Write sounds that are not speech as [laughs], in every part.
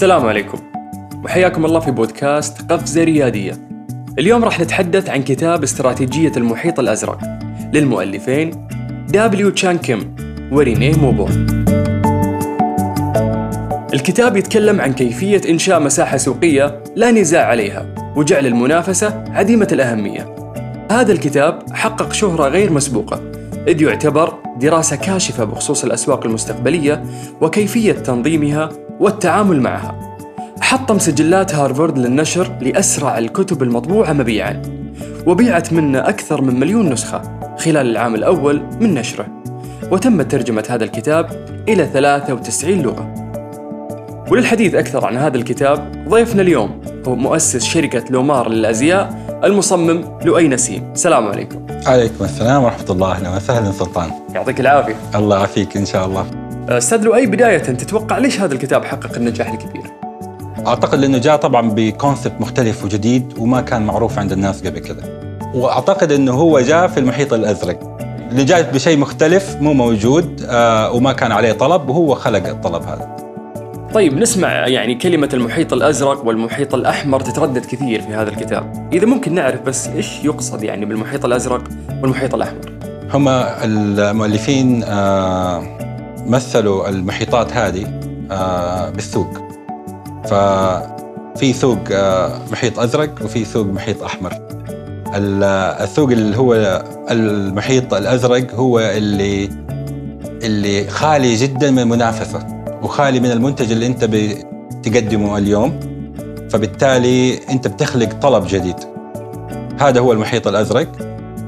السلام عليكم. وحياكم الله في بودكاست قفزة ريادية. اليوم راح نتحدث عن كتاب استراتيجية المحيط الأزرق للمؤلفين دابليو تشان كيم ورينيه موبون الكتاب يتكلم عن كيفية إنشاء مساحة سوقية لا نزاع عليها وجعل المنافسة عديمة الأهمية. هذا الكتاب حقق شهرة غير مسبوقة إذ يعتبر دراسة كاشفة بخصوص الأسواق المستقبلية وكيفية تنظيمها والتعامل معها. حطم سجلات هارفارد للنشر لأسرع الكتب المطبوعة مبيعاً وبيعت منه أكثر من مليون نسخة خلال العام الأول من نشره وتمت ترجمة هذا الكتاب إلى 93 لغة. وللحديث أكثر عن هذا الكتاب ضيفنا اليوم هو مؤسس شركة لومار للأزياء المصمم لؤي نسيم. السلام عليكم. عليكم السلام ورحمة الله أهلا وسهلا سلطان. يعطيك العافية. الله يعافيك إن شاء الله. أستاذ لؤي بداية تتوقع ليش هذا الكتاب حقق النجاح الكبير؟ أعتقد لأنه جاء طبعا بكونسبت مختلف وجديد وما كان معروف عند الناس قبل كذا. وأعتقد أنه هو جاء في المحيط الأزرق. اللي جاء بشيء مختلف مو موجود آه وما كان عليه طلب وهو خلق الطلب هذا. طيب نسمع يعني كلمة المحيط الأزرق والمحيط الأحمر تتردد كثير في هذا الكتاب. إذا ممكن نعرف بس إيش يقصد يعني بالمحيط الأزرق والمحيط الأحمر؟ هم المؤلفين آه مثلوا المحيطات هذه آه بالسوق ففي سوق آه محيط أزرق وفي سوق محيط أحمر. السوق اللي هو المحيط الأزرق هو اللي اللي خالي جدا من المنافسة وخالي من المنتج اللي أنت بتقدمه اليوم. فبالتالي أنت بتخلق طلب جديد. هذا هو المحيط الأزرق.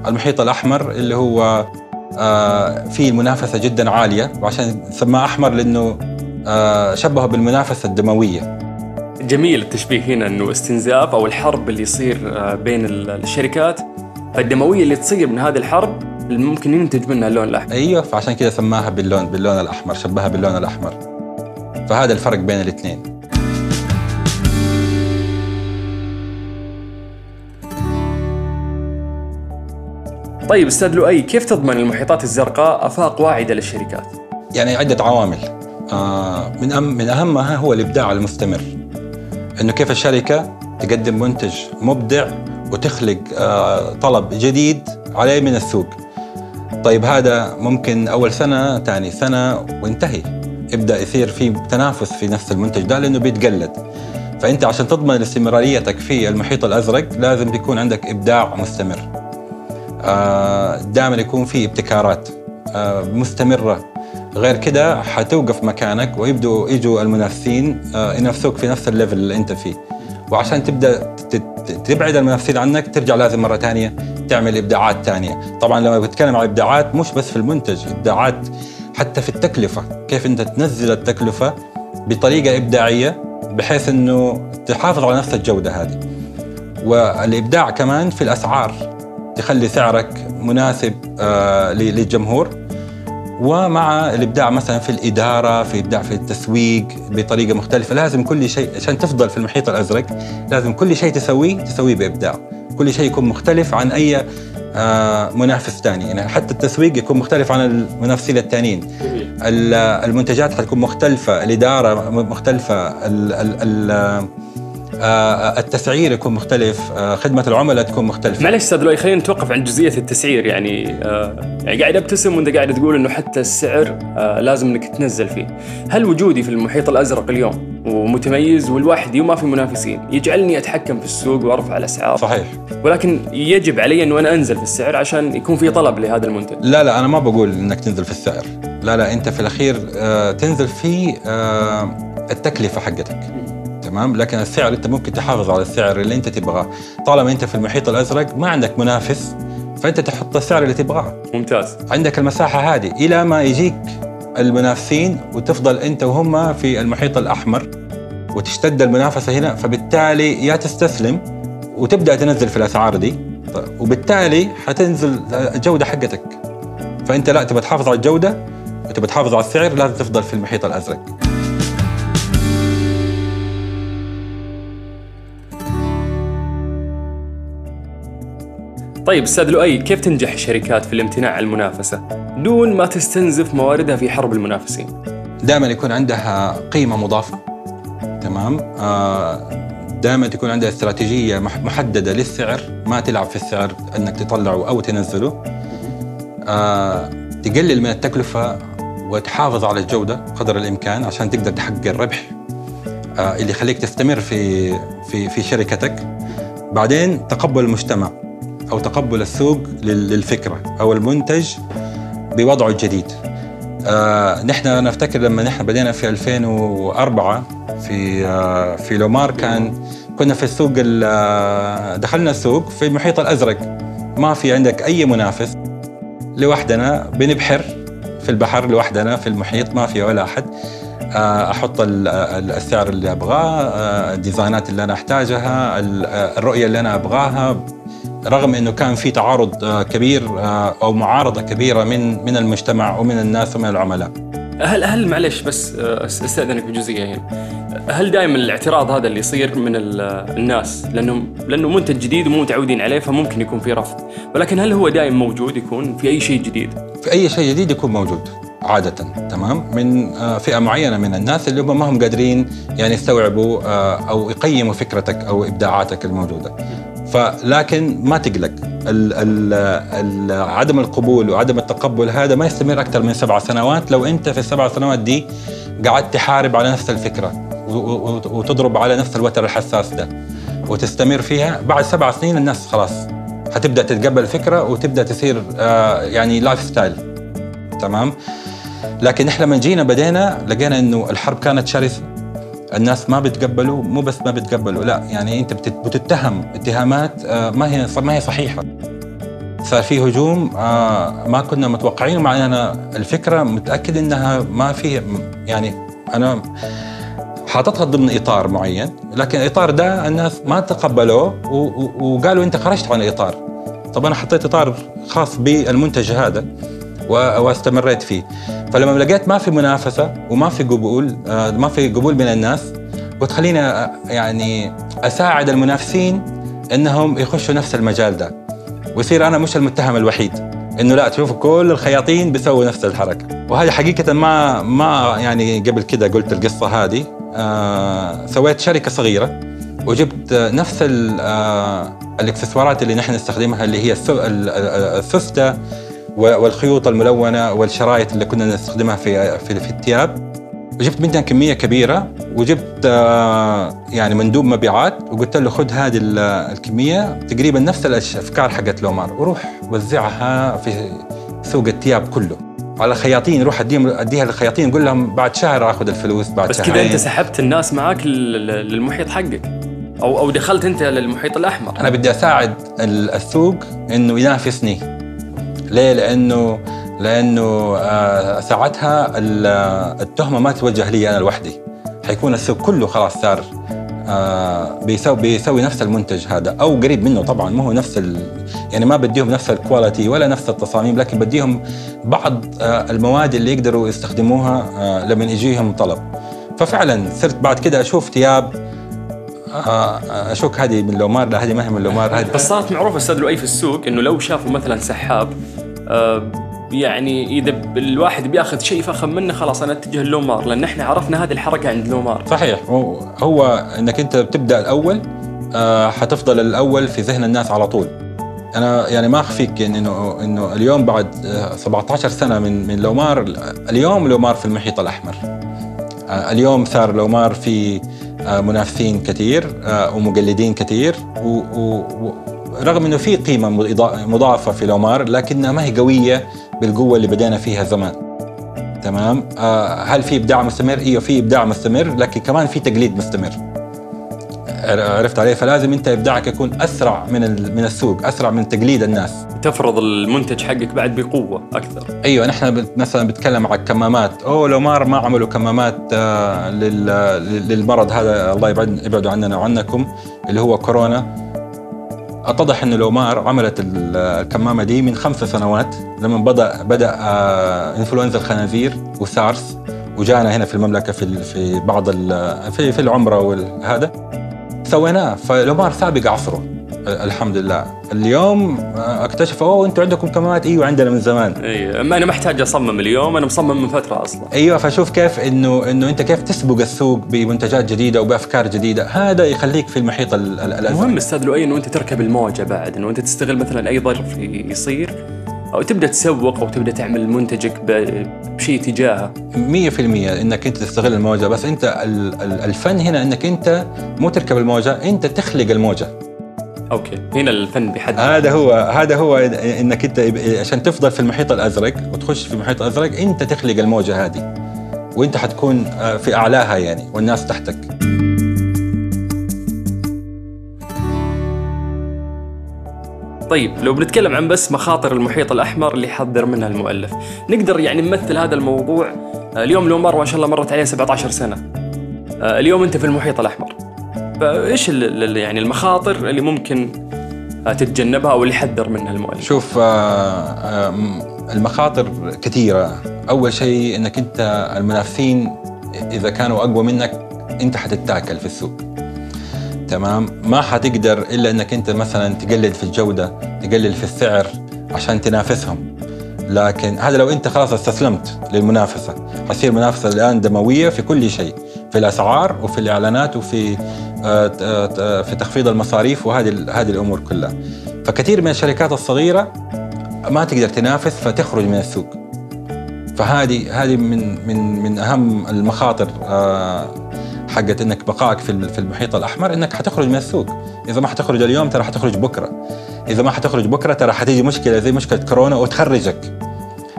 المحيط الأحمر اللي هو آه فيه المنافسة جدا عالية وعشان سماه أحمر لأنه آه شبهه بالمنافسة الدموية. جميل التشبيه هنا إنه استنزاف أو الحرب اللي يصير آه بين الشركات. فالدموية اللي تصير من هذه الحرب اللي ممكن ينتج منها اللون الأحمر. أيوه فعشان كذا سماها باللون باللون الأحمر شبهها باللون الأحمر. فهذا الفرق بين الاثنين. طيب أستاذ لؤي كيف تضمن المحيطات الزرقاء أفاق واعدة للشركات؟ يعني عدة عوامل. آه من من أهمها هو الإبداع المستمر. إنه كيف الشركة تقدم منتج مبدع وتخلق آه طلب جديد عليه من السوق. طيب هذا ممكن أول سنة ثاني سنة وانتهي. يبدا يصير في تنافس في نفس المنتج ده لأنه بيتقلد. فأنت عشان تضمن استمراريتك في المحيط الأزرق لازم يكون عندك إبداع مستمر. دائما يكون في ابتكارات مستمرة. غير كده حتوقف مكانك ويبدوا يجوا المنافسين ينافسوك في نفس الليفل اللي أنت فيه. وعشان تبدأ تبعد المنافسين عنك ترجع لازم مرة ثانية تعمل إبداعات ثانية. طبعا لما بتكلم عن إبداعات مش بس في المنتج إبداعات حتى في التكلفة. كيف أنت تنزل التكلفة بطريقة إبداعية بحيث إنه تحافظ على نفس الجودة هذه. والإبداع كمان في الأسعار. تخلي سعرك مناسب آه للجمهور. ومع الإبداع مثلا في الإدارة في إبداع في التسويق بطريقة مختلفة لازم كل شيء عشان تفضل في المحيط الأزرق لازم كل شيء تسويه تسويه بإبداع. كل شيء يكون مختلف عن أي آه منافس ثاني يعني حتى التسويق يكون مختلف عن المنافسين الثانيين المنتجات حتكون مختلفة الإدارة مختلفة ال ال ال التسعير يكون مختلف آه خدمة العملاء تكون مختلفة. معلش أستاذ لؤي خلينا نتوقف عند جزئية التسعير يعني آه يعني قاعد أبتسم وأنت قاعد تقول إنه حتى السعر آه لازم إنك تنزل فيه. هل وجودي في المحيط الأزرق اليوم ومتميز والوحدي وما في منافسين يجعلني أتحكم في السوق وأرفع الأسعار؟ صحيح. ولكن يجب علي إنه أنا أنزل في السعر عشان يكون في طلب لهذا المنتج. لا لا أنا ما بقول إنك تنزل في السعر. لا لا أنت في الأخير آه تنزل في آه التكلفة حقتك. تمام؟ لكن السعر انت ممكن تحافظ على السعر اللي انت تبغاه. طالما انت في المحيط الأزرق ما عندك منافس فأنت تحط السعر اللي تبغاه. ممتاز. عندك المساحة هذه. إلى ما يجيك المنافسين وتفضل أنت وهم في المحيط الأحمر وتشتد المنافسة هنا فبالتالي يا تستسلم وتبدأ تنزل في الأسعار دي. وبالتالي حتنزل الجوده حقتك. فأنت لا تبغى تحافظ على الجودة وتبغى تحافظ على السعر لازم تفضل في المحيط الأزرق. طيب أستاذ لؤي كيف تنجح الشركات في الامتناع عن المنافسة؟ دون ما تستنزف مواردها في حرب المنافسين؟ دائما يكون عندها قيمة مضافة. تمام؟ دائما تكون عندها استراتيجية محددة للسعر. ما تلعب في السعر إنك تطلعه أو تنزله. تقلل من التكلفة وتحافظ على الجودة قدر الإمكان عشان تقدر تحقق الربح اللي يخليك تستمر في في في شركتك. بعدين تقبل المجتمع. أو تقبل السوق للفكرة أو المنتج بوضعه الجديد. آه نحن نفتكر لما نحن بدينا في 2004 في آه في لومار كان كنا في السوق آه، دخلنا السوق في المحيط الأزرق. ما في عندك أي منافس. لوحدنا بنبحر في البحر لوحدنا في المحيط ما في ولا أحد. آه، أحط السعر اللي أبغاه آه، الديزاينات اللي أنا أحتاجها الرؤية اللي أنا أبغاها. رغم إنه كان في تعارض آه، كبير آه، أو معارضة كبيرة من من المجتمع ومن الناس ومن العملاء. هل هل معلش بس آه، أستأذنك بجزئية هنا. هل دائما الاعتراض هذا اللي يصير من الناس لأنه لأنه منتج جديد ومو متعودين عليه فممكن يكون في رفض، ولكن هل هو دائما موجود يكون في أي شيء جديد؟ في أي شيء جديد يكون موجود. عادة تمام من فئة معينة من الناس اللي هم ما هم قادرين يعني يستوعبوا أو يقيموا فكرتك أو إبداعاتك الموجودة فلكن ما تقلق. ال ال ال عدم القبول وعدم التقبل هذا ما يستمر أكثر من سبع سنوات. لو أنت في السبع سنوات دي قعدت تحارب على نفس الفكرة وتضرب على نفس الوتر الحساس ده وتستمر فيها بعد سبع سنين الناس خلاص حتبدا تتقبل الفكرة وتبدأ تصير آه يعني lifestyle تمام؟ لكن إحنا لما جينا بدينا لقينا إنه الحرب كانت شرسة. الناس ما بتقبلوا مو بس ما بتقبلوا لا يعني أنت بتتهم اتهامات آه، ما هي ما هي صحيحة. صار في هجوم آه، ما كنا متوقعين مع اننا الفكرة متأكد إنها ما في يعني أنا حاططها ضمن إطار معين لكن الإطار ده الناس ما تقبلوه وقالوا أنت خرجت عن الإطار. طب أنا حطيت إطار خاص بالمنتج هذا واستمريت فيه. فلما لقيت ما في منافسة وما في قبول آه، ما في قبول من الناس. قلت خليني آه، يعني أساعد المنافسين إنهم يخشوا نفس المجال ده. ويصير أنا مش المتهم الوحيد إنه لا تشوفوا كل الخياطين بيسووا نفس الحركة. وهذه حقيقة ما ما يعني قبل كده قلت القصة هذه. آه سويت شركة صغيرة وجبت نفس آه الاكسسوارات اللي نحن نستخدمها اللي هي السوسته والخيوط الملونة والشرايط اللي كنا نستخدمها في في, في الثياب وجبت منها كمية كبيرة وجبت آه، يعني مندوب مبيعات وقلت له خذ هذه الكمية. تقريبا نفس الافكار حقت لومار. وروح وزعها في سوق الثياب كله. على خياطين روح اديهم أديها للخياطين قول لهم بعد شهر آخذ الفلوس بعد بس كذا أنت سحبت الناس معك للمحيط حقك؟ أو أو دخلت أنت للمحيط الأحمر؟ أنا بدي أساعد السوق إنه ينافسني. ليه؟ لأنه لأنه آه ساعتها التهمة ما توجه لي أنا لوحدي حيكون السوق كله خلاص صار آه بيسوي بيسوي نفس المنتج هذا أو قريب منه طبعا ما هو نفس يعني ما بديهم نفس الكواليتي ولا نفس التصاميم لكن بديهم بعض آه المواد اللي يقدروا يستخدموها لما يجيهم طلب ففعلا صرت بعد كده أشوف ثياب اشك هذه من لومار لا هذه ما هي من لومار هذه بس صارت معروفة أستاذ لؤي في السوق إنه لو شافوا مثلا سحاب يعني إذا الواحد بياخذ شيء فخم منه خلاص أنا أتجه لومار لأن إحنا عرفنا هذه الحركة عند لومار. صحيح. هو إنك أنت بتبدأ الأول آه، حتفضل الأول في ذهن الناس على طول. أنا يعني ما أخفيك انه إنه اليوم بعد 17 آه، سنة من من لومار اليوم لومار في المحيط الأحمر. اليوم صار لومار في منافسين كثير ومقلدين كثير رغم إنه في قيمة مضافه في لومار لكنها ما هي قوية بالقوة اللي بدينا فيها زمان تمام؟ آه هل في إبداع مستمر؟ أيوه في إبداع مستمر لكن كمان في تقليد مستمر. عرفت عليه؟ فلازم أنت إبداعك يكون أسرع من من السوق أسرع من تقليد الناس. تفرض المنتج حقك بعد بقوة أكثر. أيوه نحن مثلا بنتكلم عن الكمامات أوه لومار ما عملوا كمامات آه للمرض هذا. الله يبعد يبعدوا عننا وعنكم اللي هو كورونا. أتضح ان لومار عملت الكمامة دي من خمس سنوات لما بدا بدأ آه، انفلونزا الخنازير وسارس وجانا هنا في المملكة في في بعض في في العمرة وهذا سويناه. فلومار سابق عصره الحمد لله اليوم آه، اكتشفوا أوه أنتم عندكم كمامات إيوه عندنا من زمان. إي ما أنا محتاج أصمم اليوم أنا مصمم من فترة أصلا. إيوه فشوف كيف إنه إنه أنت كيف تسبق السوق بمنتجات جديدة وبافكار جديدة. هذا يخليك في المحيط ال- ال- الأزرق. مهم أستاذ لؤي إنه أنت تركب الموجة بعد إنه أنت تستغل مثلا أي ظرف يصير أو تبدأ تسوق أو تبدأ تعمل منتجك بشيء تجاهه. 100% إنك أنت تستغل الموجة. بس أنت ال- ال- الفن هنا إنك أنت مو تركب الموجة أنت تخلق الموجة. أوكي. هنا الفن بحد هذا هو هذا هو إنك أنت عشان تفضل في المحيط الأزرق وتخش في المحيط الأزرق أنت تخلق الموجة هذه. وأنت حتكون آه، في أعلاها يعني والناس تحتك. طيب لو بنتكلم عن بس مخاطر المحيط الأحمر اللي حذر منها المؤلف نقدر يعني نمثل هذا الموضوع آه، اليوم لو مر ما شاء الله مرت عليه 17 سنة. آه، اليوم أنت في المحيط الأحمر. فايش ال- يعني المخاطر اللي ممكن آه، تتجنبها أو اللي حذر منها المؤلف؟ شوف آه، آه، المخاطر كثيرة. أول شيء أنك أنت المنافسين إذا كانوا أقوى منك أنت حتتاكل في السوق. تمام؟ ما حتقدر إلا أنك أنت مثلا تقلل في الجودة تقلل في السعر عشان تنافسهم. لكن هذا لو أنت خلاص استسلمت للمنافسة حتصير منافسة الآن دموية في كل شيء. في الأسعار وفي الإعلانات وفي آه، ت- آه، في تخفيض المصاريف وهذه هذه الأمور كلها. فكثير من الشركات الصغيرة ما تقدر تنافس فتخرج من السوق. فهذه هذه من من من أهم المخاطر آه، حقت إنك بقائك في في المحيط الأحمر إنك حتخرج من السوق. إذا ما حتخرج اليوم ترى حتخرج بكرة. إذا ما حتخرج بكرة ترى حتيجي مشكلة زي مشكلة كورونا وتخرجك.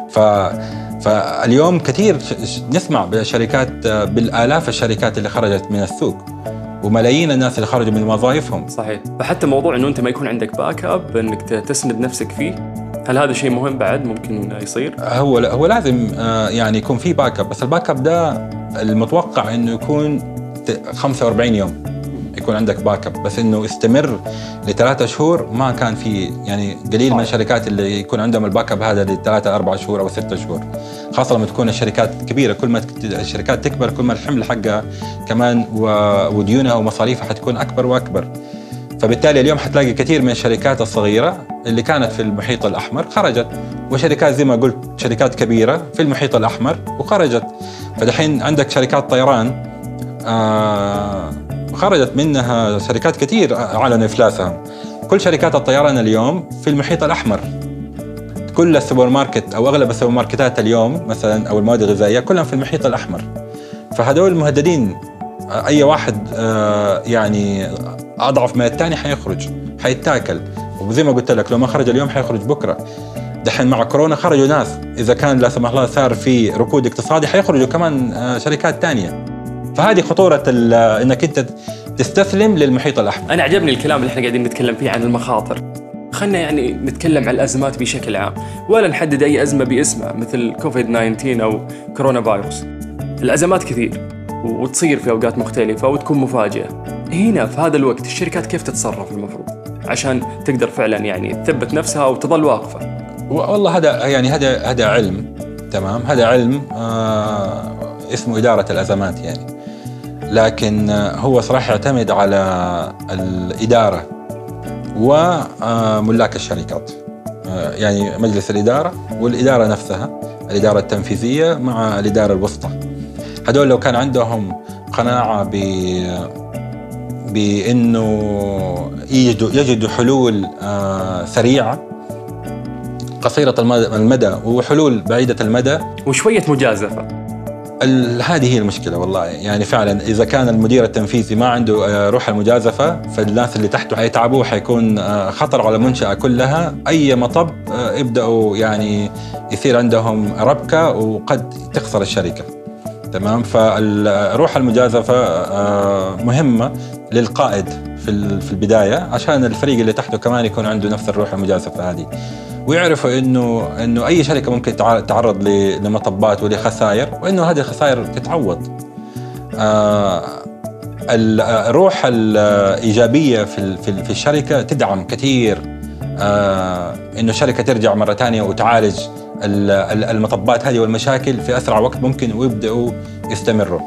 ف فاليوم كثير نسمع بشركات بالآلاف الشركات اللي خرجت من السوق وملايين الناس اللي خرجوا من وظائفهم. صحيح. فحتى موضوع إنه أنت ما يكون عندك backup إنك تسند نفسك فيه هل هذا شيء مهم بعد ممكن يصير؟ هو هو لازم آه، يعني يكون في backup بس الباك اب ده المتوقع إنه يكون ت- 45 يوم. يكون عندك backup بس إنه استمر لثلاثة شهور ما كان في يعني قليل من الشركات اللي يكون عندهم ال backup هذا لثلاثة أربع شهور أو ستة شهور. خاصة لما تكون الشركات كبيرة كل ما الشركات تكبر كل ما الحمل حقها كمان وديونها ومصاريفها حتكون أكبر وأكبر. فبالتالي اليوم حتلاقي كثير من الشركات الصغيرة اللي كانت في المحيط الأحمر خرجت. وشركات زي ما قلت شركات كبيرة في المحيط الأحمر وخرجت. فدحين عندك شركات طيران خرجت منها شركات كثير أعلنوا إفلاسها كل شركات الطيران اليوم في المحيط الأحمر. كل السوبر ماركت أو أغلب السوبر ماركتات اليوم مثلا أو المواد الغذائية كلها في المحيط الأحمر. فهذول مهددين أي واحد آه، يعني أضعف من الثاني حيخرج حيتاكل. وزي ما قلت لك لو ما خرج اليوم حيخرج بكرة. دحين مع كورونا خرجوا ناس. إذا كان لا سمح الله صار في ركود اقتصادي حيخرجوا كمان آه، شركات ثانية فهذه خطورة إنك أنت تستسلم للمحيط الأحمر. أنا عجبني الكلام اللي إحنا قاعدين نتكلم فيه عن المخاطر. خلنا يعني نتكلم عن الأزمات بشكل عام ولا نحدد أي أزمة باسمها مثل كوفيد 19 أو كورونا فيروس الأزمات كثير وتصير في أوقات مختلفة وتكون مفاجئة. هنا في هذا الوقت الشركات كيف تتصرف المفروض؟ عشان تقدر فعلا يعني تثبت نفسها وتظل واقفة. والله هذا يعني هذا هذا علم تمام؟ هذا علم آه اسمه إدارة الأزمات يعني. لكن آه، هو صراحة يعتمد على الإدارة وملاك الشركات. آه، يعني مجلس الإدارة والإدارة نفسها الإدارة التنفيذية مع الإدارة الوسطى. هذول لو كان عندهم قناعة ب بإنه يجدوا يجدوا حلول آه، سريعة قصيرة المدى- وحلول بعيدة المدى. وشوية مجازفة. ال- هذه هي المشكلة والله. يعني فعلا إذا كان المدير التنفيذي ما عنده آه، روح المجازفة فالناس اللي تحته حيتعبوا حيكون آه، خطر على المنشأة كلها. أي مطب آه، يبداوا يعني يصير عندهم ربكة وقد تخسر الشركة. تمام؟ فروح المجازفة آه، مهمة للقائد في البداية عشان الفريق اللي تحته كمان يكون عنده نفس الروح المجازفة هذه. ويعرفوا انه إنه أي شركة ممكن تع- تعرض ل- لمطبات ولخسائر وإنه هذه الخسائر تتعوض. آه ال- الروح الإيجابية في في ال- في الشركة تدعم كثير آه إنه الشركة ترجع مرة ثانية وتعالج ال- ال- المطبات هذه والمشاكل في أسرع وقت ممكن ويبدأوا يستمروا.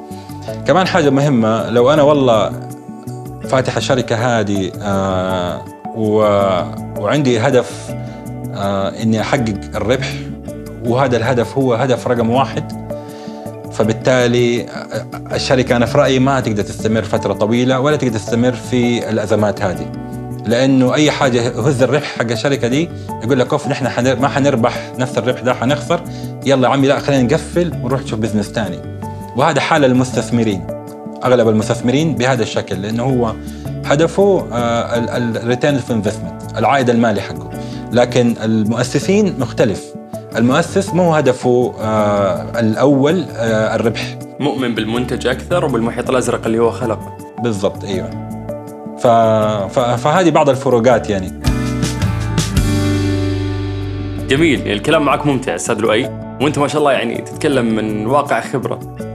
كمان حاجة مهمة لو أنا والله فاتح الشركة هذه آه. وعندي هدف إني أحقق الربح. وهذا الهدف هو هدف رقم واحد. فبالتالي آه، الشركة أنا في رأيي ما تقدر تستمر فترة طويلة ولا تقدر تستمر في الأزمات هذه. لأنه أي حاجة يهز الربح حق الشركة دي يقول لك أوف نحن. ما حنربح نفس الربح ده حنخسر. يلا عمي لا خلينا نقفل ونروح نشوف business ثاني وهذا حال المستثمرين أغلب المستثمرين بهذا الشكل لأنه هو هدفه ال return في investment العائد المالي حقه. لكن المؤسسين مختلف. المؤسس مو هدفه آه الأول آه الربح. مؤمن بالمنتج أكثر وبالمحيط الأزرق اللي هو خلقه بالضبط أيوه. ف... ف... فهذه بعض الفروقات يعني. جميل الكلام معك ممتع أستاذ لؤي. وأنت ما شاء الله يعني تتكلم من واقع خبرة.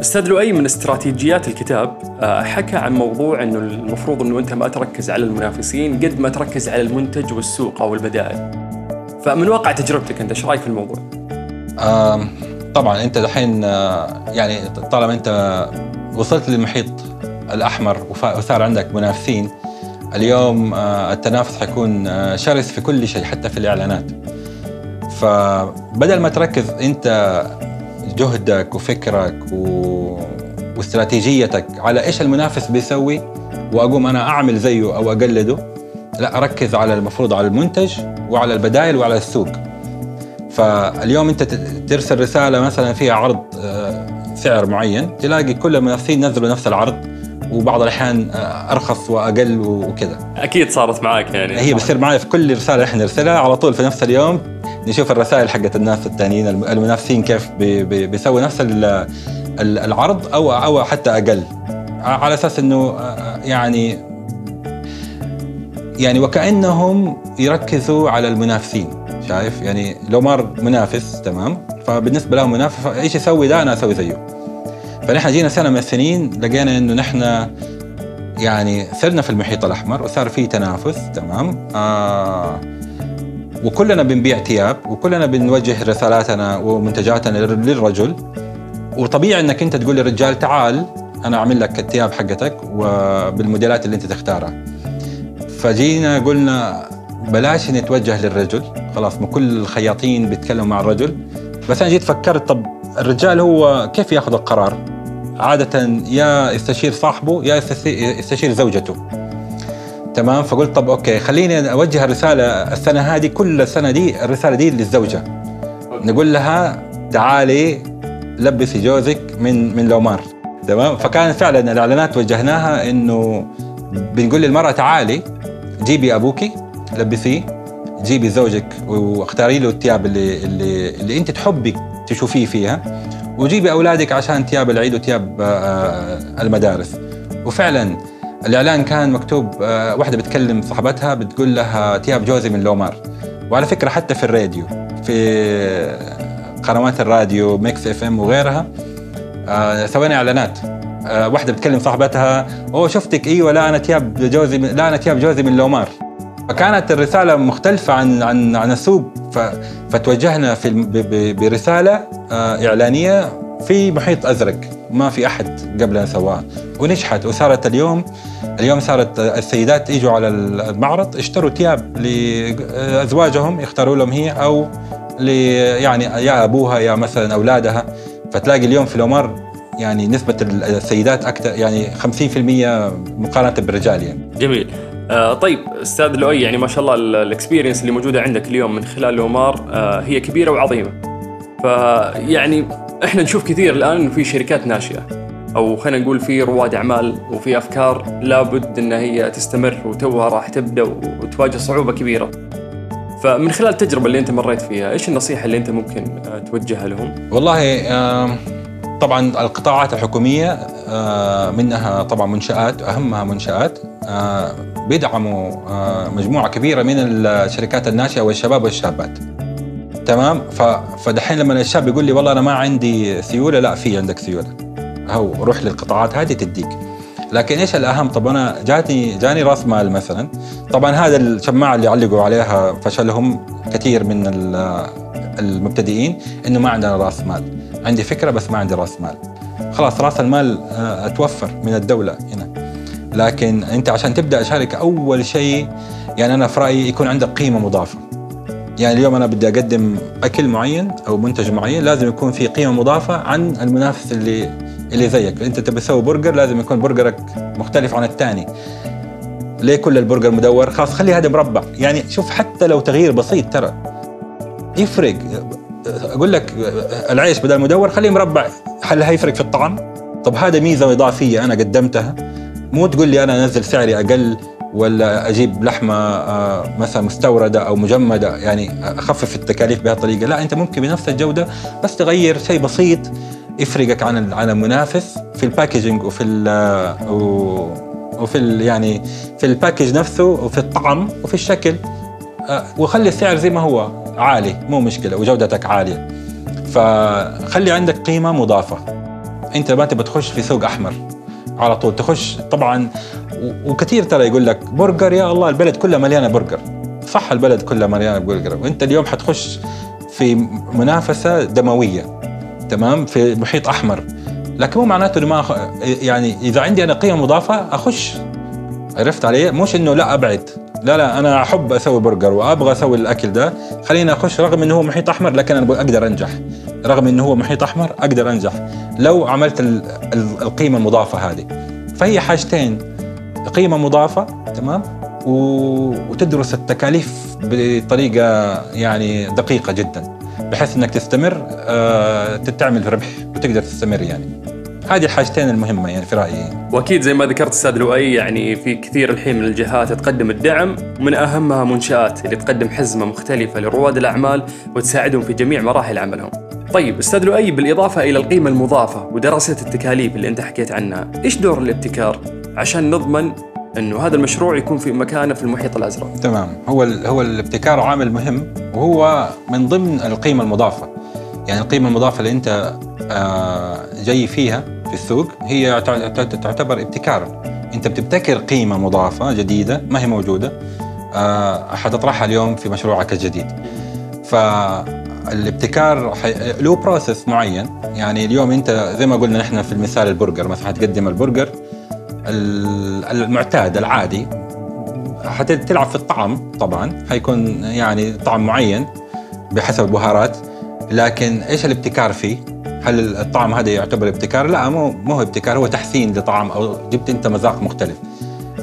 أستاذ لؤي من استراتيجيات الكتاب آه، حكى عن موضوع إنه المفروض إنه أنت ما تركز على المنافسين قد ما تركز على المنتج والسوق أو البدائل. فمن واقع تجربتك أنت إيش رأيك في الموضوع؟ طبعا أنت دحين آه يعني طالما أنت وصلت للمحيط الأحمر وصار عندك منافسين اليوم آه التنافس حيكون شرس في كل شيء حتى في الإعلانات. فبدل ما تركز أنت جهدك وفكرك و... واستراتيجيتك على إيش المنافس بيسوي وأقوم أنا أعمل زيه أو أقلده. لا أركز على المفروض على المنتج وعلى البدائل وعلى السوق. فاليوم أنت ترسل رسالة مثلا فيها عرض آه، سعر معين تلاقي كل المنافسين نزلوا نفس العرض وبعض الأحيان آه، أرخص وأقل وكذا. أكيد صارت معك يعني. هي بتصير معي في كل رسالة إحنا نرسلها على طول في نفس اليوم. نشوف الرسائل حقت الناس الثانيين المنافسين كيف بيسوي نفس العرض أو أو حتى أقل. على أساس إنه يعني يعني وكأنهم يركزوا على المنافسين شايف؟ يعني لو مار منافس تمام؟ فبالنسبة لهم منافس إيش يسوي ده؟ أنا أسوي زيه. فنحن جينا سنة من السنين لقينا إنه نحن يعني صرنا في المحيط الأحمر وصار في تنافس تمام؟ آه وكلنا بنبيع ثياب وكلنا بنوجه رسالاتنا ومنتجاتنا للرجل. وطبيعي إنك أنت تقول للرجال تعال أنا أعمل لك الثياب حقتك وبالموديلات اللي أنت تختارها. فجينا قلنا بلاش نتوجه للرجل. خلاص ما كل الخياطين بيتكلموا مع الرجل. بس أنا جيت فكرت طب الرجال هو كيف يأخذ القرار؟ عادة يا يستشير صاحبه يا يستشير زوجته. تمام؟ فقلت طب okay خليني أوجه الرسالة السنة هذه كل السنة دي الرسالة دي للزوجة. نقول لها تعالي لبسي جوزك من من لومار. تمام؟ فكان فعلا الإعلانات وجهناها إنه بنقول للمرأة تعالي جيبي أبوكي لبسيه جيبي زوجك واختاري له الثياب اللي اللي اللي أنت تحبي تشوفيه فيها وجيبي أولادك عشان ثياب العيد وثياب آه، المدارس. وفعلا الإعلان كان مكتوب آه، واحدة بتكلم صاحبتها بتقول لها تياب جوزي من لومار. وعلى فكرة حتى في الراديو في قنوات الراديو Mix FM وغيرها آه، سوينا إعلانات. آه، واحدة بتكلم صاحبتها أوه شفتك أيوه لا أنا تياب جوزي من لا أنا تياب جوزي من لومار. فكانت الرسالة مختلفة عن عن عن السوق. فتوجهنا في برسالة إعلانية في محيط أزرق. ما في أحد قبلنا سواها ونجحت وصارت اليوم اليوم صارت السيدات يجوا على المعرض يشتروا ثياب لازواجهم يختاروا لهم هي أو يعني يا أبوها يا مثلا أولادها فتلاقي اليوم في الأمر يعني نسبة السيدات أكثر يعني 50% مقارنة بالرجال يعني. جميل. آه طيب أستاذ لؤي يعني ما شاء الله الاكسبيرينس اللي موجودة عندك اليوم من خلال لومار آه هي كبيرة وعظيمة. فيعني إحنا نشوف كثير الآن انه في شركات ناشئة أو خلينا نقول في رواد أعمال وفي أفكار لابد إن هي تستمر وتوها راح تبدأ وتواجه صعوبة كبيرة. فمن خلال التجربة اللي أنت مريت فيها، إيش النصيحة اللي أنت ممكن آه، توجهها لهم؟ والله طبعا القطاعات الحكومية آه، منها طبعا منشآت أهمها منشآت آه، بيدعموا مجموعة كبيرة من الشركات الناشئة والشباب والشابات. تمام؟ فدحين لما الشاب يقول لي والله أنا ما عندي سيوله لا في عندك سيوله هو روح للقطاعات هذه تديك. لكن إيش الأهم؟ طب أنا جاتني جاني راس مال مثلا. طبعا هذا الشماعة اللي علقوا عليها فشلهم كثير من المبتدئين إنه ما عندنا راس مال. عندي فكرة بس ما عندي راس مال. خلاص راس المال أتوفر من الدولة هنا. لكن أنت عشان تبدأ شركه أول شيء يعني أنا في رأيي يكون عندك قيمة مضافة. يعني اليوم أنا بدي أقدم أكل معين أو منتج معين لازم يكون في قيمة مضافة عن المنافس اللي اللي زيك. أنت تبي تسوي برجر لازم يكون برجرك مختلف عن الثاني ليه كل البرجر مدور؟ خلاص خلي هذا مربع. يعني شوف حتى لو تغيير بسيط ترى يفرق. أقول لك العيش بدل مدور خليه مربع. هل هيفرق في الطعم؟ طب هذا ميزة إضافية أنا قدمتها. مو تقول لي أنا أنزل سعري أقل. ولا أجيب لحمة آه، مثلا مستوردة أو مجمدة يعني أخفف التكاليف بهالطريقه لا أنت ممكن بنفس الجودة بس تغير شيء بسيط يفرقك عن عن المنافس في ال packaging وفي ال وفي يعني في ال package نفسه وفي الطعم وفي الشكل. آه، وخلي السعر زي ما هو عالي مو مشكلة وجودتك عالية. فخلي عندك قيمة مضافة. أنت ما تبى تخش في سوق أحمر على طول تخش طبعا وكثير ترى يقول لك برجر يا الله البلد كلها مليانة برجر. صح البلد كلها مليانة برجر. وأنت اليوم حتخش في منافسة دموية تمام؟ في محيط أحمر. لكن مو معناته انه ما يعني إذا عندي أنا قيمة مضافة أخش. عرفت علي؟ مش إنه لا أبعد. لا لا أنا أحب أسوي برجر وأبغى أسوي الأكل ده. خليني أخش رغم إنه هو محيط أحمر لكن أنا أقدر أنجح. رغم إنه هو محيط أحمر أقدر أنجح. لو عملت القيمة المضافة هذه. فهي حاجتين. قيمة مضافة تمام؟ وتدرس التكاليف بطريقة يعني دقيقة جدا بحيث إنك تستمر آه، تعمل ربح وتقدر تستمر يعني. هذه الحاجتين المهمة يعني في رأيي. وأكيد زي ما ذكرت أستاذ لؤي يعني في كثير الحين من الجهات تقدم الدعم ومن أهمها منشآت اللي تقدم حزمة مختلفة لرواد الأعمال وتساعدهم في جميع مراحل عملهم. طيب أستاذ لؤي بالإضافة إلى القيمة المضافة ودراسة التكاليف اللي أنت حكيت عنها، إيش دور الابتكار عشان نضمن إنه هذا المشروع يكون في مكانه في المحيط الأزرق. تمام، هو هو الابتكار عامل مهم وهو من ضمن القيمة المضافة. يعني القيمة المضافة اللي أنت آه، جاي فيها في السوق هي تعتبر ابتكار. أنت بتبتكر قيمة مضافة جديدة ما هي موجودة آه، حتطرحها اليوم في مشروعك الجديد. فالابتكار له بروسس معين يعني اليوم انت زي ما قلنا نحن في المثال البرجر مثلا حتقدم البرجر المعتاد العادي حتلعب في الطعم طبعا حيكون يعني طعم معين بحسب البهارات لكن إيش الابتكار فيه؟ هل الطعم هذا يعتبر ابتكار؟ لا مو مو ابتكار هو تحسين لطعم أو جبت أنت مذاق مختلف.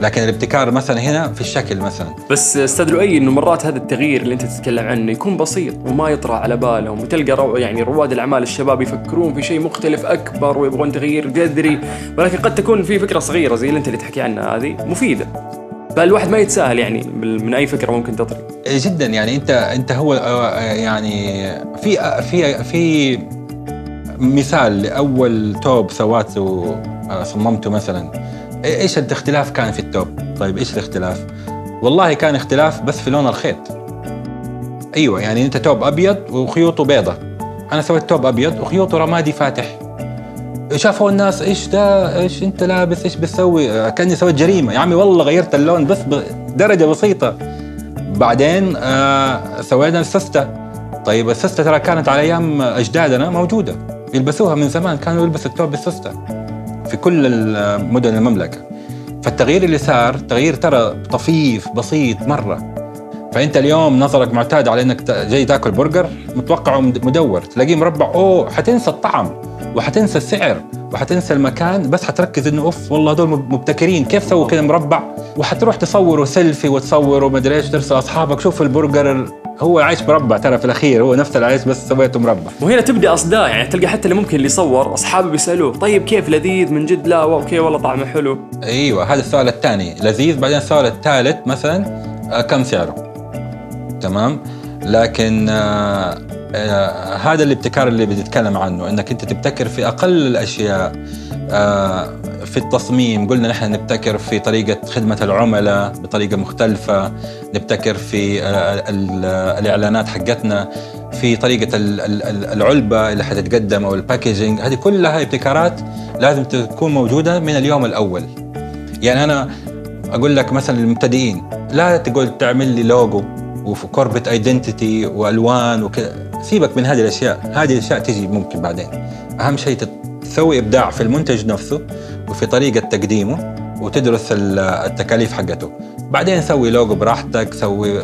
لكن الابتكار مثلا هنا في الشكل مثلا. بس أستاذ لؤي إنه مرات هذا التغيير اللي أنت تتكلم عنه يكون بسيط وما يطرى على بالهم وتلقى رو يعني رواد الأعمال الشباب يفكرون في شيء مختلف أكبر ويبغون تغيير جذري ولكن قد تكون في فكرة صغيرة زي اللي أنت اللي تحكي عنها هذه مفيدة. فالواحد ما يتساهل يعني من أي فكرة ممكن تطري. جدا يعني أنت أنت هو آه، يعني في في في مثال لأول توب سواته آه، صممته مثلا. إيش الاختلاف كان في التوب؟ طيب إيش الاختلاف؟ والله كان اختلاف بس في لون الخيط. أيوه يعني أنت توب أبيض وخيوطه بيضة. أنا سويت توب أبيض وخيوطه رمادي فاتح. شافوا الناس إيش ده؟ إيش أنت لابس؟ إيش بتسوي؟ كأني سويت جريمة. يا عمي والله غيرت اللون بس بدرجه بسيطة. بعدين آه سوينا السستة. طيب السستة ترى كانت على أيام أجدادنا موجودة. يلبسوها من زمان كانوا يلبسوا التوب بالسستة. في كل مدن المملكة. فالتغيير اللي صار تغيير ترى طفيف بسيط مرة. فأنت اليوم نظرك معتاد على إنك جاي تاكل برجر متوقعه مدور. تلاقيه مربع أوه حتنسى الطعم وحتنسى السعر وحتنسى المكان بس حتركز إنه أوف والله هذول مبتكرين كيف سووا كذا مربع؟ وحتروح تصوروا سيلفي وتصوروا مدري إيش ترسل أصحابك شوف البرجر هو عايش مربع ترى في الأخير هو نفس العيش بس سويته مربع. وهنا تبدأ أصداء يعني تلقى حتى اللي ممكن اللي يصور أصحابه بيسألوه طيب كيف لذيذ؟ من جد لا okay والله طعمه حلو. أيوه هذا السؤال الثاني. لذيذ بعدين السؤال الثالث مثلا آه، كم سعره؟ تمام؟ لكن آه آه هذا الابتكار اللي بنتكلم عنه إنك أنت تبتكر في أقل الأشياء آه في التصميم. قلنا نحن نبتكر في طريقة خدمة العملاء بطريقة مختلفة. نبتكر في آه، الإعلانات حقتنا في طريقة العلبة اللي حتتقدم أو الباكجينج. هذه كلها ابتكارات لازم تكون موجودة من اليوم الأول. يعني أنا أقول لك مثلا للمبتدئين لا تقول تعمل لي logo و corporate identity وألوان وكذا سيبك من هذه الأشياء. هذه الأشياء تجي ممكن بعدين. أهم شيء تسوي إبداع في المنتج نفسه وفي طريقة تقديمه وتدرس ال- التكاليف حقته. بعدين سوي لوجو براحتك سوي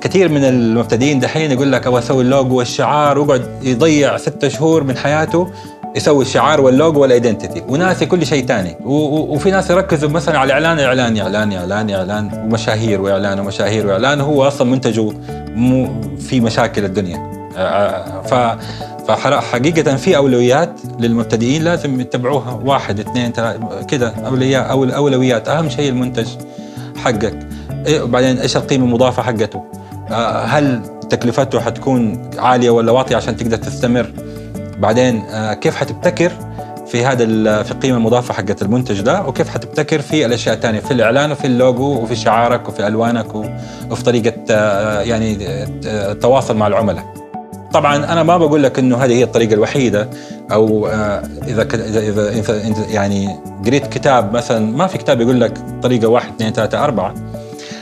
كثير من المبتدئين دحين يقول لك أبغى أسوي اللوجو والشعار ويقعد يضيع ستة شهور من حياته يسوي الشعار وال logo وال identity وناسي كل شيء ثاني وفي ناس يركزوا مثلا على الاعلان إعلان إعلان إعلان إعلان ومشاهير وإعلان ومشاهير وإعلان. هو أصلا منتجه مو في مشاكل الدنيا. آه، ف فحقيقة في أولويات للمبتدئين لازم يتبعوها. واحد اثنين ثلاثة كذا أولويات أو الأولويات أهم شيء المنتج حقك. إيه وبعدين إيش القيمة المضافة حقته؟ آه، هل تكلفته حتكون عالية ولا واطية عشان تقدر تستمر؟ بعدين آه، كيف حتبتكر في هذا في القيمه المضافة حقت المنتج ده؟ وكيف حتبتكر في الأشياء الثانية في الإعلان وفي اللوجو وفي شعارك وفي ألوانك وفي طريقة آه، يعني التواصل مع العملاء. طبعا أنا ما بقول لك إنه هذه هي الطريقة الوحيدة أو آه، إذا إذا إذا إنت يعني قريت كتاب مثلا ما في كتاب يقول لك طريقة واحد اثنين ثلاثة أربعة.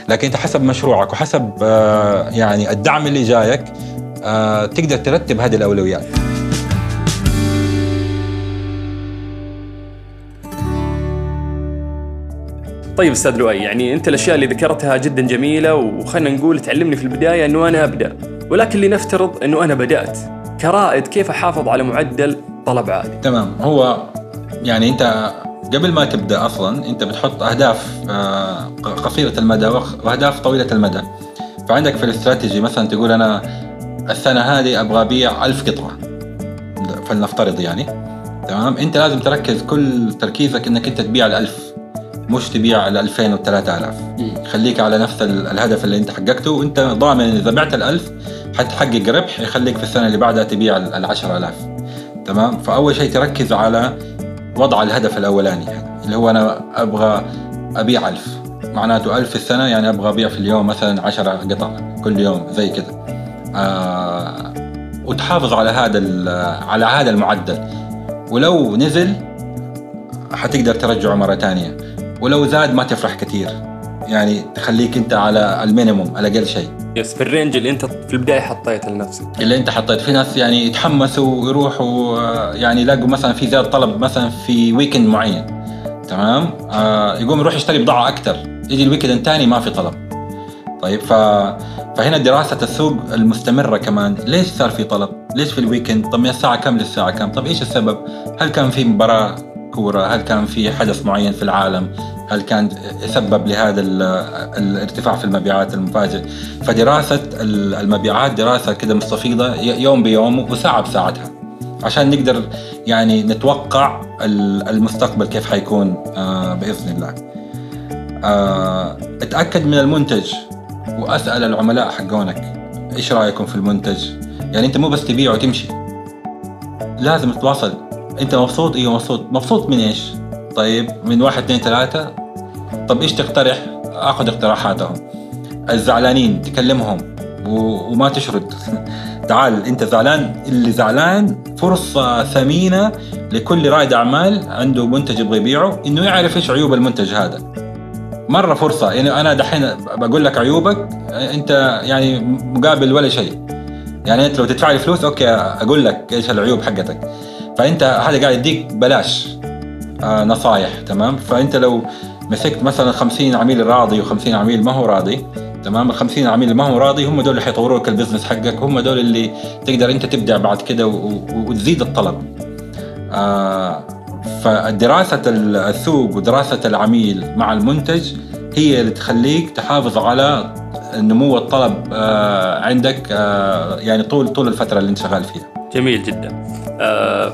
لكن أنت حسب مشروعك وحسب آه، يعني الدعم اللي جايك آه، تقدر ترتب هذه الأولويات. طيب أستاذ لؤي يعني أنت الأشياء اللي ذكرتها جدا جميلة وخلنا نقول تعلمني في البداية إنه أنا أبدأ. ولكن لنفترض أنه أنا بدأت كرائد كيف أحافظ على معدل طلب عالي تمام. هو يعني أنت قبل ما تبدأ أصلا أنت بتحط أهداف آه، قصيرة المدى وأهداف طويلة المدى. فعندك في الاستراتيجي مثلا تقول أنا السنة هذه أبغى أبيع ألف قطعة. فلنفترض يعني. تمام. أنت لازم تركز كل تركيزك إنك أنت تبيع الألف. مش تبيع ال 2000 وال 3000 خليك على نفس ال- الهدف اللي انت حققته وانت ضامن إذا بعت الألف حتحقق ربح يخليك في السنة اللي بعدها تبيع ال 10000 تمام؟ فأول شيء تركز على وضع الهدف الأولاني اللي هو أنا أبغى أبيع ألف. معناته ألف في السنة يعني أبغى أبيع في اليوم مثلا 10 قطع كل يوم زي كده. آه وتحافظ على هذا ال- على هذا المعدل. ولو نزل حتقدر ترجعه مرة ثانية. ولو زاد ما تفرح كثير. يعني تخليك انت على ال minimum على أقل شيء. yes في ال range اللي انت في البداية حطيته لنفسك. اللي انت حطيت. في ناس يعني يتحمسوا ويروحوا يعني يلاقوا مثلا في زيادة طلب مثلا في weekend معين. تمام؟ آه يقوم يروح يشتري بضاعة أكثر. يجي ال weekend الثاني ما في طلب. طيب ف فهنا دراسة السوق المستمرة كمان. ليش صار في طلب؟ ليش في ال weekend؟ طب من الساعة كم للساعة كم؟ طب إيش السبب؟ هل كان في مباراة؟ كورة؟ هل كان في حدث معين في العالم؟ هل كان سبب لهذا ال- الارتفاع في المبيعات المفاجئ؟ فدراسة ال- المبيعات دراسة كده مستفيضة يوم بيوم وساعة بساعتها عشان نقدر يعني نتوقع ال- المستقبل كيف حيكون آه، بإذن الله آه، أتأكد من المنتج وأسأل العملاء حقونك إيش رأيكم في المنتج يعني أنت مو بس تبيع وتمشي لازم تتواصل أنت مبسوط؟ أيوه مبسوط. مبسوط من إيش؟ طيب من واحد اثنين ثلاثة. طب إيش تقترح؟ آخذ اقتراحاتهم. الزعلانين تكلمهم. وما تشرد. [laughs] تعال أنت زعلان؟ اللي زعلان فرصة ثمينة لكل رائد أعمال عنده منتج يبغى يبيعه إنه يعرف إيش عيوب المنتج هذا. مرة فرصة. يعني أنا دحين بقول لك عيوبك أنت يعني مقابل ولا شيء. يعني أنت لو تدفع لي فلوس أوكي أقول لك إيش العيوب حقتك. فأنت هذا قاعد يديك بلاش آه نصايح تمام؟ فأنت لو مسكت مثلا 50 عميل راضي و50 عميل ما هو راضي تمام؟ ال 50 عميل اللي ما هو راضي هم دول اللي حيطوروا لك البزنس حقك هم دول اللي تقدر أنت تبدع بعد كده وتزيد الطلب. آه فدراسة السوق ودراسة العميل مع المنتج هي اللي تخليك تحافظ على نمو الطلب آه، عندك آه، يعني طول طول الفترة اللي أنت شغال فيها. جميل جدا. آه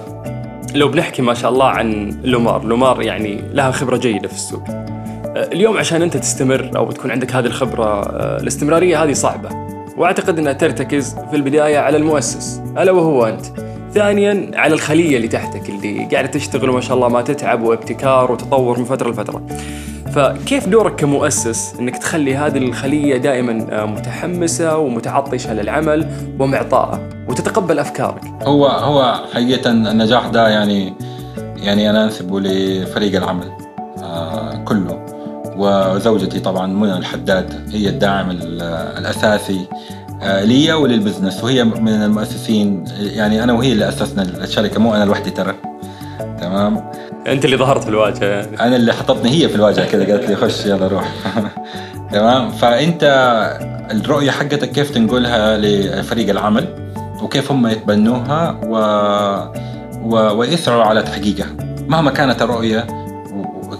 لو بنحكي ما شاء الله عن لومار لومار يعني لها خبرة جيدة في السوق. آه اليوم عشان أنت تستمر أو تكون عندك هذه الخبرة آه الاستمرارية هذه صعبة. وأعتقد أنها ترتكز في البداية على المؤسس ألا وهو أنت. ثانيا على الخلية اللي تحتك اللي قاعدة تشتغل وما شاء الله ما تتعب وابتكار وتطور من فترة لفترة. فكيف دورك كمؤسس إنك تخلي هذه الخلية دائما آه، متحمسة ومتعطشة للعمل ومعطاءة؟ وتتقبل أفكارك. هو هو حقيقة النجاح ده يعني يعني أنا أنسبه لفريق العمل آه، كله. وزوجتي طبعا منى الحداد هي الداعم ال- الأساسي آه، لي وللبزنس. وهي من المؤسسين يعني أنا وهي اللي أسسنا الشركة مو أنا لوحدي ترى. تمام؟ أنت اللي ظهرت في الواجهة. يعني أنا اللي حطتني هي في الواجهة كده قالت لي خش يلا روح. [laughs] تمام؟ فأنت الرؤية حقتك كيف تنقلها لفريق العمل؟ وكيف هم يتبنوها و... و... ويسعوا على تحقيقها. مهما كانت الرؤية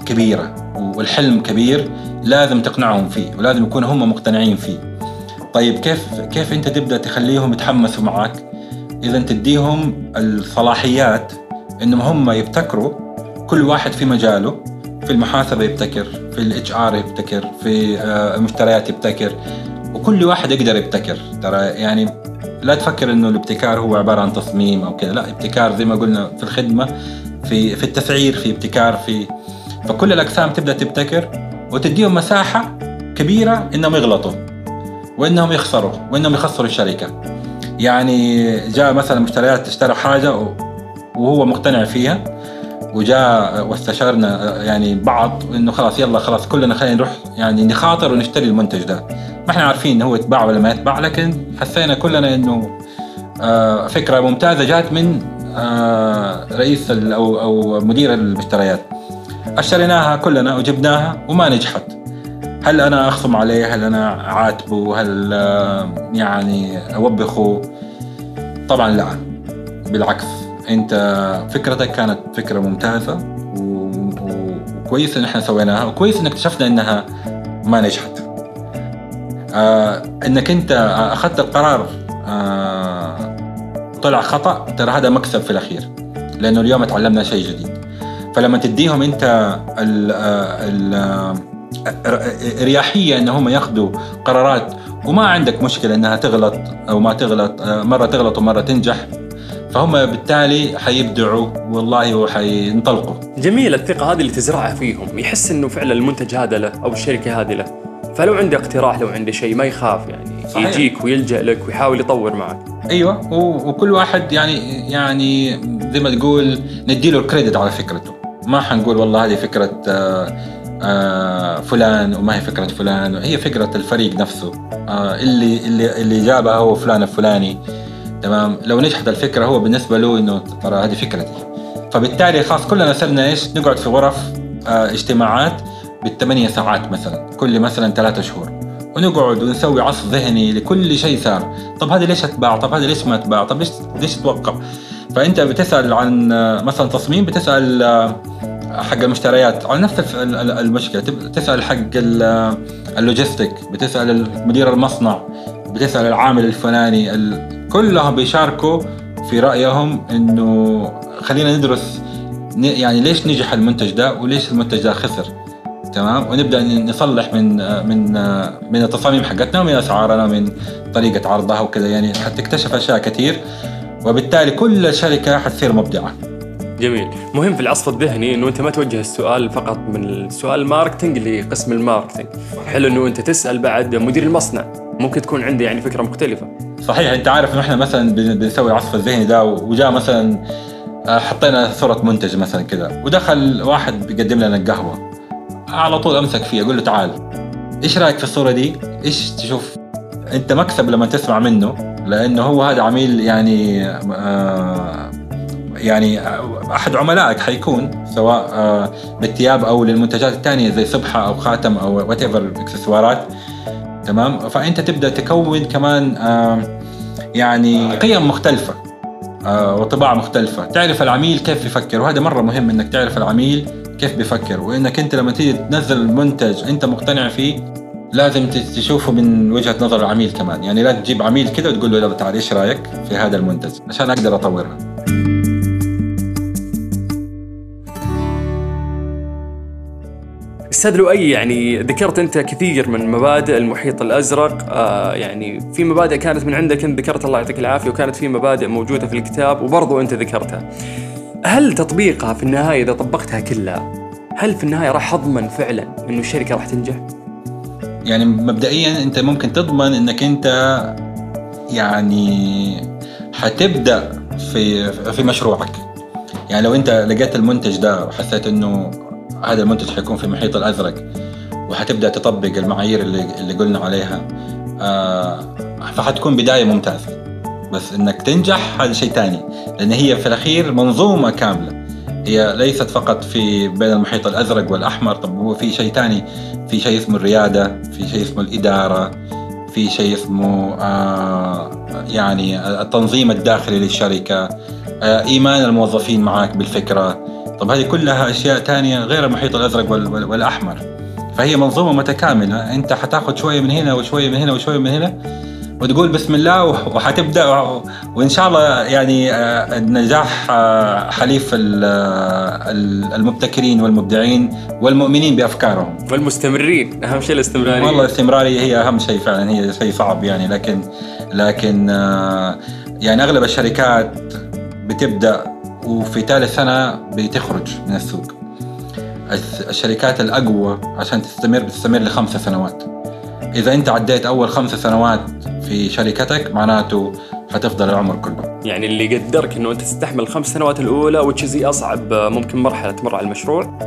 كبيرة والحلم كبير لازم تقنعهم فيه ولازم يكونوا هم مقتنعين فيه. طيب كيف كيف أنت تبدأ تخليهم يتحمسوا معك إذا تديهم الصلاحيات إنهم هم يبتكروا كل واحد في مجاله في المحاسبة يبتكر في الإتش آر يبتكر في آه، المشتريات يبتكر وكل واحد يقدر يبتكر. ترى يعني لا تفكر إنه الابتكار هو عبارة عن تصميم أو كذا لا ابتكار زي ما قلنا في الخدمة في في التسعير في ابتكار في فكل الأقسام تبدأ تبتكر وتديهم مساحة كبيرة إنهم يغلطوا وإنهم يخسروا وإنهم يخسروا الشركة. يعني جاء مثلا مشتريات اشترى حاجة وهو مقتنع فيها وجاء واستشارنا يعني بعض إنه خلاص يلا خلاص كلنا خلينا نروح يعني نخاطر ونشتري المنتج ده. ما إحنا عارفين هو يتباع ولا ما يتباع لكن حسينا كلنا إنه آه، فكرة ممتازة جات من آه، رئيس أو أو مدير المشتريات. أشتريناها كلنا وجبناها وما نجحت. هل أنا أخصم عليه؟ هل أنا أعاتبه؟ هل آه، يعني أوبخه؟ طبعا لا. بالعكس أنت فكرتك كانت فكرة ممتازة وكويس إن إحنا سويناها وكويس إن اكتشفنا إنها ما نجحت. إنك أنت أخذت القرار آه طلع خطأ ترى هذا مكسب في الأخير لأنه اليوم تعلمنا شيء جديد. فلما تديهم أنت ال ال اريحيه ان هم يأخذوا قرارات وما عندك مشكلة إنها تغلط أو ما تغلط آه، مرة تغلط ومرة تنجح فهم بالتالي حيبدعوا والله وحينطلقوا جميل الثقة هذه اللي تزرعها فيهم يحس إنه فعلا المنتج هذا له أو الشركة هذه له. فلو عنده اقتراح لو عنده شيء ما يخاف يعني صحيح. يجيك ويلجأ لك ويحاول يطور معك. أيوه وكل واحد يعني يعني زي ما تقول نديله الكريدت على فكرته. ما حنقول والله هذه فكرة آه، آه، فلان وما هي فكرة فلان هي فكرة الفريق نفسه. آه، اللي اللي اللي جابها هو فلان الفلاني. تمام؟ لو نجحت الفكرة هو بالنسبة له إنه ترى هذه فكرتي. فبالتالي خلاص كلنا صرنا إيش؟ نقعد في غرف اجتماعات. بالثمانية ساعات مثلا كل مثلا ثلاثة شهور. ونقعد ونسوي عصف ذهني لكل شيء صار. طب هذه ليش أتباع؟ طب هذه ليش ما أتباع؟ طب ليش ليش توقف فأنت بتسأل عن آه، مثلا تصميم بتسأل آه، حق المشتريات. على نفس المشكلة تسأل حق اللوجيستيك بتسأل مدير المصنع بتسأل العامل الفلاني كلهم بيشاركوا في رأيهم إنه خلينا ندرس يعني ليش نجح المنتج ده وليش المنتج ده خسر. تمام؟ ونبدأ نصلح من من من التصاميم حقتنا ومن أسعارنا من طريقة عرضها وكذا. يعني حتكتشف أشياء كثير وبالتالي كل شركة حتصير مبدعة. جميل. مهم في العصف الذهني إنه أنت ما توجه السؤال فقط من السؤال ال marketing لقسم ال marketing حلو إنه أنت تسأل بعد مدير المصنع. ممكن تكون عنده يعني فكرة مختلفة. صحيح أنت عارف إنه إحنا مثلا بنسوي العصف الذهني ده وجاء مثلا آه، حطينا صورة منتج مثلا كذا ودخل واحد بيقدم لنا القهوة. على طول أمسك فيه أقول له تعال. إيش رأيك في الصورة دي؟ إيش تشوف؟ أنت مكسب لما تسمع منه لأنه هو هذا عميل يعني آه يعني أحد عملائك حيكون سواء آه بالثياب أو للمنتجات الثانية زي سبحة أو خاتم أو whatever اكسسوارات تمام؟ فأنت تبدأ تكون كمان يعني قيم مختلفة آه، وطباع مختلفة. تعرف العميل كيف يفكر؟ وهذا مرة مهم إنك تعرف العميل كيف بيفكر وإنك أنت لما تيجي تنزل منتج أنت مقتنع فيه لازم تشوفه من وجهة نظر العميل كمان. يعني لا تجيب عميل كذا وتقول له يلا تعال إيش رأيك في هذا المنتج؟ عشان أقدر اطورها أستاذ لؤي يعني ذكرت أنت كثير من مبادئ المحيط الأزرق. آه يعني في مبادئ كانت من عندك انت ذكرت الله يعطيك العافية وكانت في مبادئ موجودة في الكتاب وبرضو أنت ذكرتها. هل تطبيقها في النهاية إذا طبقتها كلها هل في النهاية راح أضمن فعلا إنه الشركة راح تنجح؟ يعني مبدئيا أنت ممكن تضمن إنك أنت يعني حتبدأ في في مشروعك. يعني لو أنت لقيت المنتج ده وحسيت إنه هذا المنتج حيكون في المحيط الأزرق وحتبدأ تطبق المعايير اللي, اللي قلنا عليها آه فحتكون بداية ممتازة بس إنك تنجح هذا شيء ثاني لأن هي في الأخير منظومة كاملة. هي ليست فقط في بين المحيط الأزرق والأحمر طب هو في شيء ثاني في شيء اسمه الريادة في شيء اسمه الإدارة في شيء اسمه آه يعني التنظيم الداخلي للشركة آه إيمان الموظفين معك بالفكرة. طب هذه كلها أشياء ثانية غير المحيط الأزرق والأحمر. فهي منظومة متكاملة. أنت حتاخذ شوية من هنا وشوية من هنا وشوية من هنا وتقول بسم الله وحتبدأ وإن شاء الله يعني آه، النجاح آه، حليف المبتكرين والمبدعين والمؤمنين بأفكارهم. والمستمرين أهم شيء الاستمرارية. والله الاستمرارية هي أهم شيء فعلا هي شيء صعب يعني لكن لكن آه، يعني أغلب الشركات بتبدأ وفي ثالث سنة بتخرج من السوق. الشركات الأقوى عشان تستمر بتستمر لخمس سنوات. إذا أنت عديت أول خمس سنوات في شركتك معناته حتفضل العمر كله. يعني اللي يقدرك إنه أنت تستحمل الخمس سنوات الأولى وتشزي أصعب ممكن مرحلة تمر على المشروع.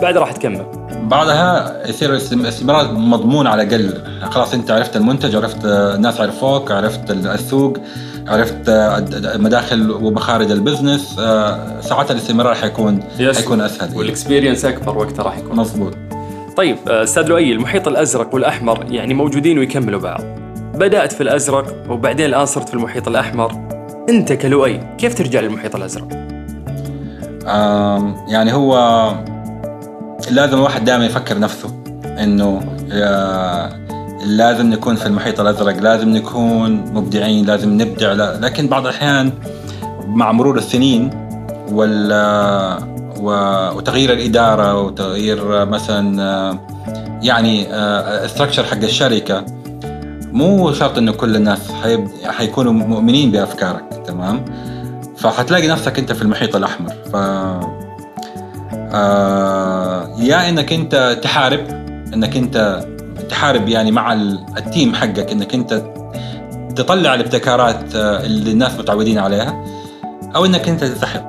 بعد راح تكمل. بعدها يصير استمرار مضمون على الأقل. خلاص أنت عرفت المنتج عرفت الناس عرفوك عرفت السوق عرفت مداخل ومخارج ال business آه، ساعات الاستمرار حيكون حيكون أسهل. وال experience أكبر وقتها راح يكون مضبوط طيب آه، أستاذ لؤي المحيط الأزرق والأحمر يعني موجودين ويكملوا بعض. بدأت في الأزرق وبعدين الآن صرت في المحيط الأحمر. أنت كلؤي كيف ترجع للمحيط الأزرق؟ يعني هو لازم الواحد دائما يفكر نفسه إنه لازم نكون في المحيط الأزرق لازم نكون مبدعين لازم نبدع. لكن بعض الأحيان مع مرور السنين وال وتغيير الإدارة وتغيير مثلا يعني استراكشر حق الشركة مو شرط إنه كل الناس حيكونوا مؤمنين بأفكارك تمام؟ فحتلاقي نفسك أنت في المحيط الأحمر ف آه يا إنك أنت تحارب إنك أنت تحارب يعني مع التيم حقك إنك أنت تطلع الابتكارات آه، اللي الناس متعودين عليها أو إنك أنت تنسحب.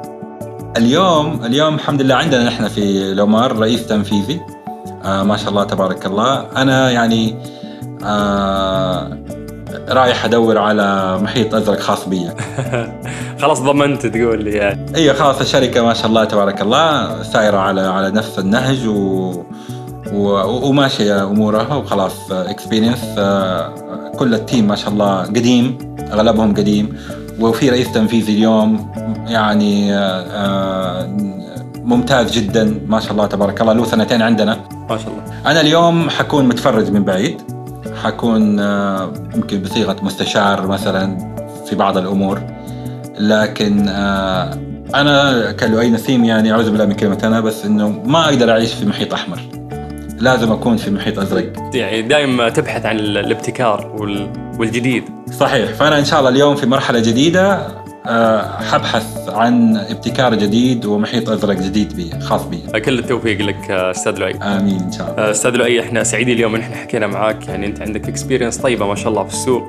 اليوم اليوم الحمد لله عندنا نحن في لومار رئيس تنفيذي آه ما شاء الله تبارك الله. أنا يعني آه رايح أدور على محيط أزرق خاص بي. [laughs] خلاص ضمنت تقول لي يعني. أيوه خلاص الشركة ما شاء الله تبارك الله سايرة على على نفس النهج و... و... وماشية أمورها وخلاص experience آه، كل ال team ما شاء الله قديم أغلبهم قديم. وفي رئيس تنفيذي اليوم يعني آه، ممتاز جدا ما شاء الله تبارك الله له سنتين عندنا. ما شاء الله. أنا اليوم حكون متفرج من بعيد. حكون يمكن بصيغة مستشار مثلا في بعض الأمور. لكن أنا كلؤي نسيم يعني أعوذ بالله من كلمة أنا بس إنه ما أقدر أعيش في محيط أحمر. لازم أكون في محيط أزرق. يعني دائما تبحث عن الابتكار والجديد. صحيح. فأنا إن شاء الله اليوم في مرحلة جديدة آه، حبحث عن ابتكار جديد ومحيط أزرق جديد بي خاص بي. كل التوفيق لك أستاذ لؤي. آمين إن شاء الله. أستاذ لؤي إحنا سعيدين اليوم إن إحنا حكينا معاك. يعني أنت عندك experience طيبة ما شاء الله في السوق.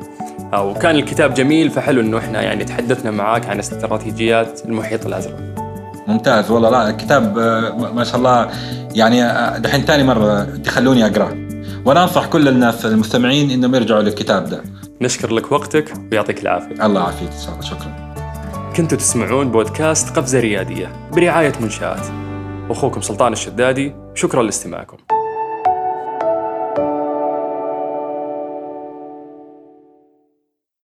آه، وكان الكتاب جميل فحلو إنه إحنا يعني تحدثنا معاك عن استراتيجيات المحيط الأزرق. ممتاز والله لا الكتاب آه، ما شاء الله. يعني دحين ثاني مرة تخلوني اقراه وأنا أنصح كل الناس المستمعين إنهم يرجعوا للكتاب ده. نشكر لك وقتك ويعطيك العافية. الله يعافيك إن شاء الله. شكرا. كنتوا تسمعون بودكاست قفزة ريادية برعاية منشآت. أخوكم سلطان الشدادي شكرا لاستماعكم.